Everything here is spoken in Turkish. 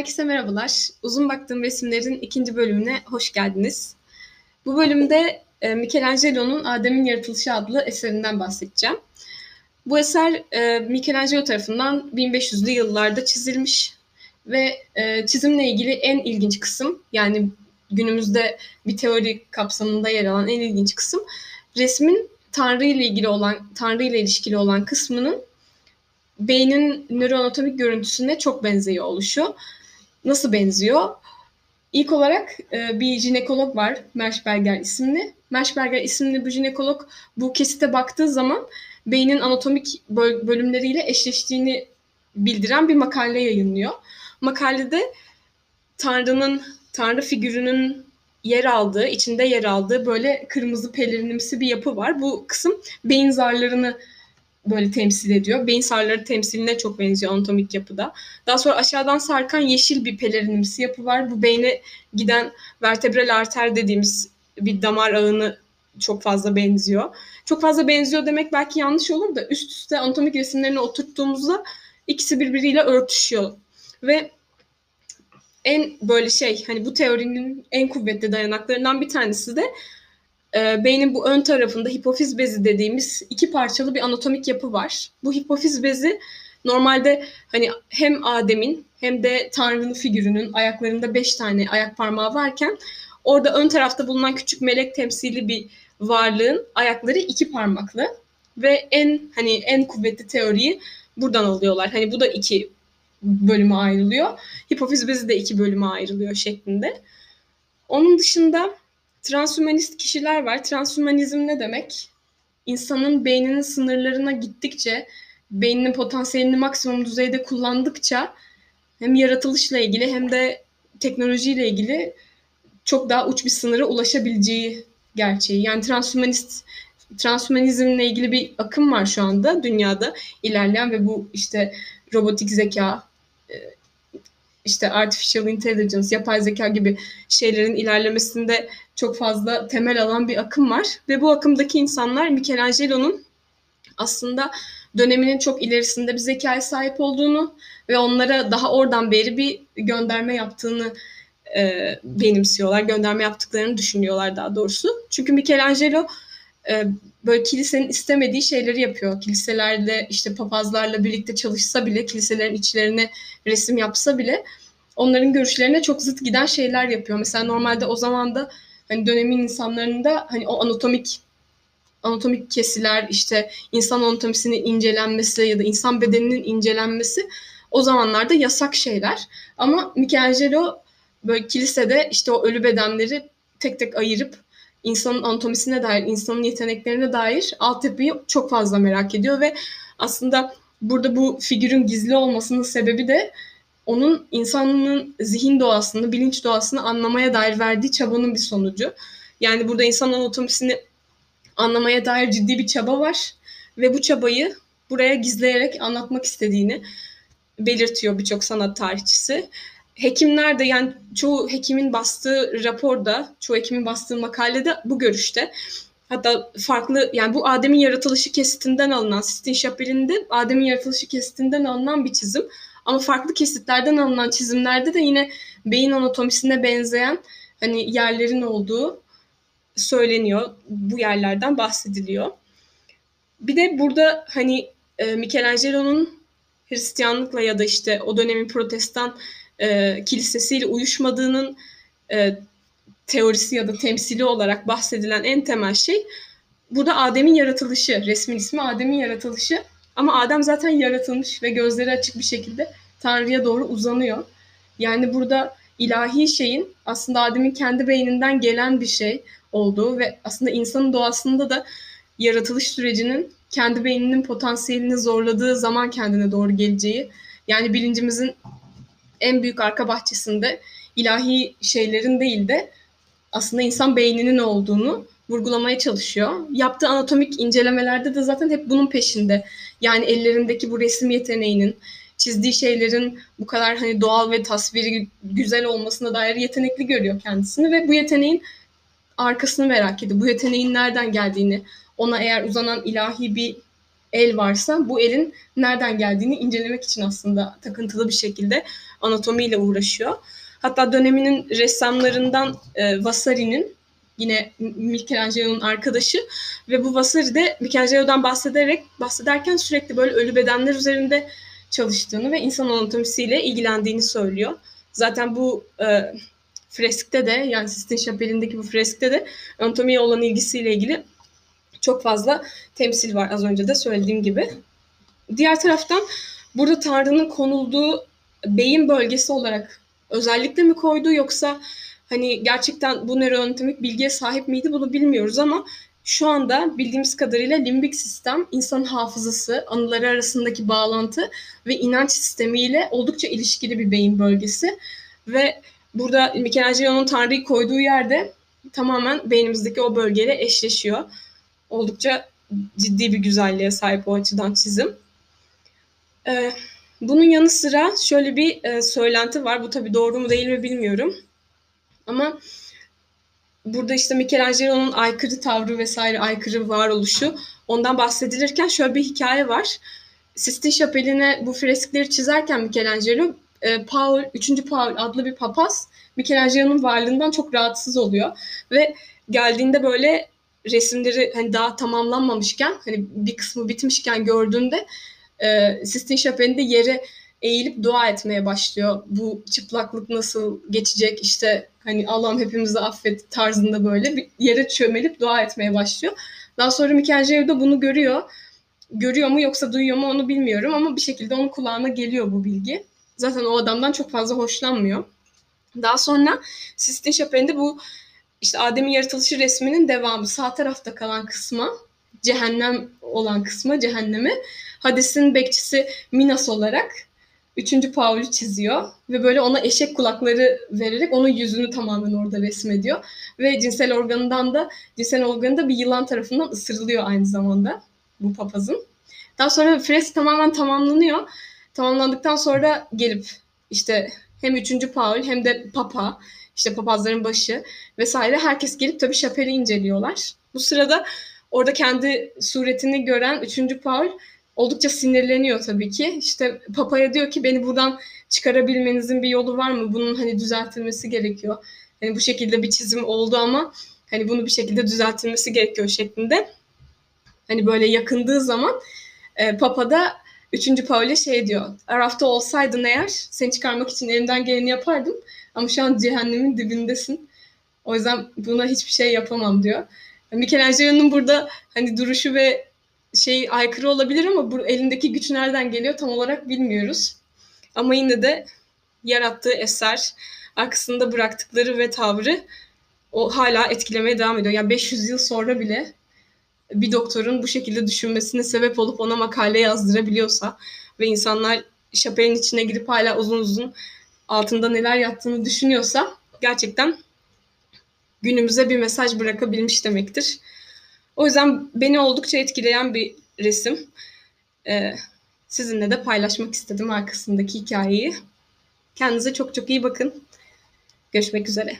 Herkese merhabalar. Uzun baktığım resimlerin ikinci bölümüne hoş geldiniz. Bu bölümde e, Michelangelo'nun Adem'in Yaratılışı adlı eserinden bahsedeceğim. Bu eser e, Michelangelo tarafından 1500'lü yıllarda çizilmiş ve e, çizimle ilgili en ilginç kısım yani günümüzde bir teori kapsamında yer alan en ilginç kısım resmin Tanrı ile ilgili olan Tanrı ile ilişkili olan kısmının beynin nöroanatomik görüntüsüne çok benziyor oluşu. Nasıl benziyor? İlk olarak e, bir jinekolog var Merschberger isimli. Merschberger isimli bu jinekolog bu kesite baktığı zaman beynin anatomik bölümleriyle eşleştiğini bildiren bir makale yayınlıyor. Makalede Tanrı'nın, Tanrı figürünün yer aldığı, içinde yer aldığı böyle kırmızı pelerinimsi bir yapı var. Bu kısım beyin zarlarını böyle temsil ediyor. Beyin sarıları temsiline çok benziyor anatomik yapıda. Daha sonra aşağıdan sarkan yeşil bir pelerinimsi yapı var. Bu beyne giden vertebral arter dediğimiz bir damar ağını çok fazla benziyor. Çok fazla benziyor demek belki yanlış olur da üst üste anatomik resimlerini oturttuğumuzda ikisi birbiriyle örtüşüyor. Ve en böyle şey hani bu teorinin en kuvvetli dayanaklarından bir tanesi de e, beynin bu ön tarafında hipofiz bezi dediğimiz iki parçalı bir anatomik yapı var. Bu hipofiz bezi normalde hani hem Adem'in hem de Tanrı'nın figürünün ayaklarında beş tane ayak parmağı varken orada ön tarafta bulunan küçük melek temsili bir varlığın ayakları iki parmaklı ve en hani en kuvvetli teoriyi buradan alıyorlar. Hani bu da iki bölüme ayrılıyor. Hipofiz bezi de iki bölüme ayrılıyor şeklinde. Onun dışında Transhümanist kişiler var. Transhümanizm ne demek? İnsanın beyninin sınırlarına gittikçe, beyninin potansiyelini maksimum düzeyde kullandıkça hem yaratılışla ilgili hem de teknolojiyle ilgili çok daha uç bir sınıra ulaşabileceği gerçeği. Yani transhümanist transhümanizmle ilgili bir akım var şu anda dünyada ilerleyen ve bu işte robotik zeka, işte artificial intelligence, yapay zeka gibi şeylerin ilerlemesinde çok fazla temel alan bir akım var. Ve bu akımdaki insanlar Michelangelo'nun aslında döneminin çok ilerisinde bir zekaya sahip olduğunu ve onlara daha oradan beri bir gönderme yaptığını e, benimsiyorlar. Gönderme yaptıklarını düşünüyorlar daha doğrusu. Çünkü Michelangelo e, böyle kilisenin istemediği şeyleri yapıyor. Kiliselerde işte papazlarla birlikte çalışsa bile, kiliselerin içlerine resim yapsa bile onların görüşlerine çok zıt giden şeyler yapıyor. Mesela normalde o zaman da hani dönemin insanlarında hani o anatomik anatomik kesiler işte insan anatomisinin incelenmesi ya da insan bedeninin incelenmesi o zamanlarda yasak şeyler. Ama Michelangelo böyle kilisede işte o ölü bedenleri tek tek ayırıp insanın anatomisine dair, insanın yeteneklerine dair altyapıyı çok fazla merak ediyor ve aslında burada bu figürün gizli olmasının sebebi de onun insanın zihin doğasını, bilinç doğasını anlamaya dair verdiği çabanın bir sonucu. Yani burada insan anatomisini anlamaya dair ciddi bir çaba var ve bu çabayı buraya gizleyerek anlatmak istediğini belirtiyor birçok sanat tarihçisi. Hekimler de yani çoğu hekimin bastığı raporda, çoğu hekimin bastığı makalede bu görüşte. Hatta farklı yani bu Adem'in yaratılışı kesitinden alınan Sistine Chapel'inde Adem'in yaratılışı kesitinden alınan bir çizim. Ama farklı kesitlerden alınan çizimlerde de yine beyin anatomisine benzeyen hani yerlerin olduğu söyleniyor. Bu yerlerden bahsediliyor. Bir de burada hani e, Michelangelo'nun Hristiyanlıkla ya da işte o dönemin protestan e, kilisesiyle uyuşmadığının e, teorisi ya da temsili olarak bahsedilen en temel şey burada Adem'in yaratılışı. Resmin ismi Adem'in yaratılışı. Ama Adem zaten yaratılmış ve gözleri açık bir şekilde Tanrı'ya doğru uzanıyor. Yani burada ilahi şeyin aslında Adem'in kendi beyninden gelen bir şey olduğu ve aslında insanın doğasında da yaratılış sürecinin kendi beyninin potansiyelini zorladığı zaman kendine doğru geleceği. Yani bilincimizin en büyük arka bahçesinde ilahi şeylerin değil de aslında insan beyninin olduğunu vurgulamaya çalışıyor. Yaptığı anatomik incelemelerde de zaten hep bunun peşinde. Yani ellerindeki bu resim yeteneğinin, çizdiği şeylerin bu kadar hani doğal ve tasviri güzel olmasına dair yetenekli görüyor kendisini ve bu yeteneğin arkasını merak ediyor. Bu yeteneğin nereden geldiğini, ona eğer uzanan ilahi bir el varsa bu elin nereden geldiğini incelemek için aslında takıntılı bir şekilde anatomiyle uğraşıyor. Hatta döneminin ressamlarından e, Vasari'nin yine Michelangelo'nun arkadaşı ve bu Vasari de Michelangelo'dan bahsederek bahsederken sürekli böyle ölü bedenler üzerinde çalıştığını ve insan anatomisiyle ilgilendiğini söylüyor. Zaten bu e, freskte de yani Sistine Şapeli'ndeki bu freskte de anatomiye olan ilgisiyle ilgili çok fazla temsil var az önce de söylediğim gibi. Diğer taraftan burada Tanrı'nın konulduğu beyin bölgesi olarak özellikle mi koydu yoksa hani gerçekten bu nöroanatomik bilgiye sahip miydi bunu bilmiyoruz ama şu anda bildiğimiz kadarıyla limbik sistem insan hafızası, anıları arasındaki bağlantı ve inanç sistemiyle oldukça ilişkili bir beyin bölgesi ve burada Michelangelo'nun Tanrı'yı koyduğu yerde tamamen beynimizdeki o bölgeyle eşleşiyor. Oldukça ciddi bir güzelliğe sahip o açıdan çizim. Ee, bunun yanı sıra şöyle bir e, söylenti var. Bu tabii doğru mu değil mi bilmiyorum. Ama burada işte Michelangelo'nun aykırı tavrı vesaire aykırı varoluşu ondan bahsedilirken şöyle bir hikaye var. Sistine Şapeli'ne bu freskleri çizerken Michelangelo e, Paul, 3. Paul adlı bir papaz Michelangelo'nun varlığından çok rahatsız oluyor ve geldiğinde böyle resimleri hani daha tamamlanmamışken hani bir kısmı bitmişken gördüğünde e, Sistine Şapeli'nde yere eğilip dua etmeye başlıyor. Bu çıplaklık nasıl geçecek işte hani Allah'ım hepimizi affet tarzında böyle bir yere çömelip dua etmeye başlıyor. Daha sonra Michelangelo da bunu görüyor. Görüyor mu yoksa duyuyor mu onu bilmiyorum ama bir şekilde onun kulağına geliyor bu bilgi. Zaten o adamdan çok fazla hoşlanmıyor. Daha sonra Sistine Şapeli'nde bu işte Adem'in yaratılışı resminin devamı sağ tarafta kalan kısma cehennem olan kısma cehennemi Hades'in bekçisi Minas olarak üçüncü Paul'ü çiziyor ve böyle ona eşek kulakları vererek onun yüzünü tamamen orada resmediyor. Ve cinsel organından da cinsel organı da bir yılan tarafından ısırılıyor aynı zamanda bu papazın. Daha sonra fresk tamamen tamamlanıyor. Tamamlandıktan sonra gelip işte hem üçüncü Paul hem de Papa işte papazların başı vesaire herkes gelip tabii şapeli inceliyorlar. Bu sırada orada kendi suretini gören üçüncü Paul oldukça sinirleniyor tabii ki. İşte Papa'ya diyor ki beni buradan çıkarabilmenizin bir yolu var mı? Bunun hani düzeltilmesi gerekiyor. Hani bu şekilde bir çizim oldu ama hani bunu bir şekilde düzeltilmesi gerekiyor şeklinde. Hani böyle yakındığı zaman e, Papa da 3. Paul'e şey diyor. Arafta olsaydın eğer seni çıkarmak için elimden geleni yapardım. Ama şu an cehennemin dibindesin. O yüzden buna hiçbir şey yapamam diyor. Michelangelo'nun burada hani duruşu ve şey aykırı olabilir ama bu elindeki güç nereden geliyor tam olarak bilmiyoruz. Ama yine de yarattığı eser, arkasında bıraktıkları ve tavrı o hala etkilemeye devam ediyor. Yani 500 yıl sonra bile bir doktorun bu şekilde düşünmesine sebep olup ona makale yazdırabiliyorsa ve insanlar şapelin içine girip hala uzun uzun altında neler yattığını düşünüyorsa gerçekten günümüze bir mesaj bırakabilmiş demektir. O yüzden beni oldukça etkileyen bir resim. Ee, sizinle de paylaşmak istedim arkasındaki hikayeyi. Kendinize çok çok iyi bakın. Görüşmek üzere.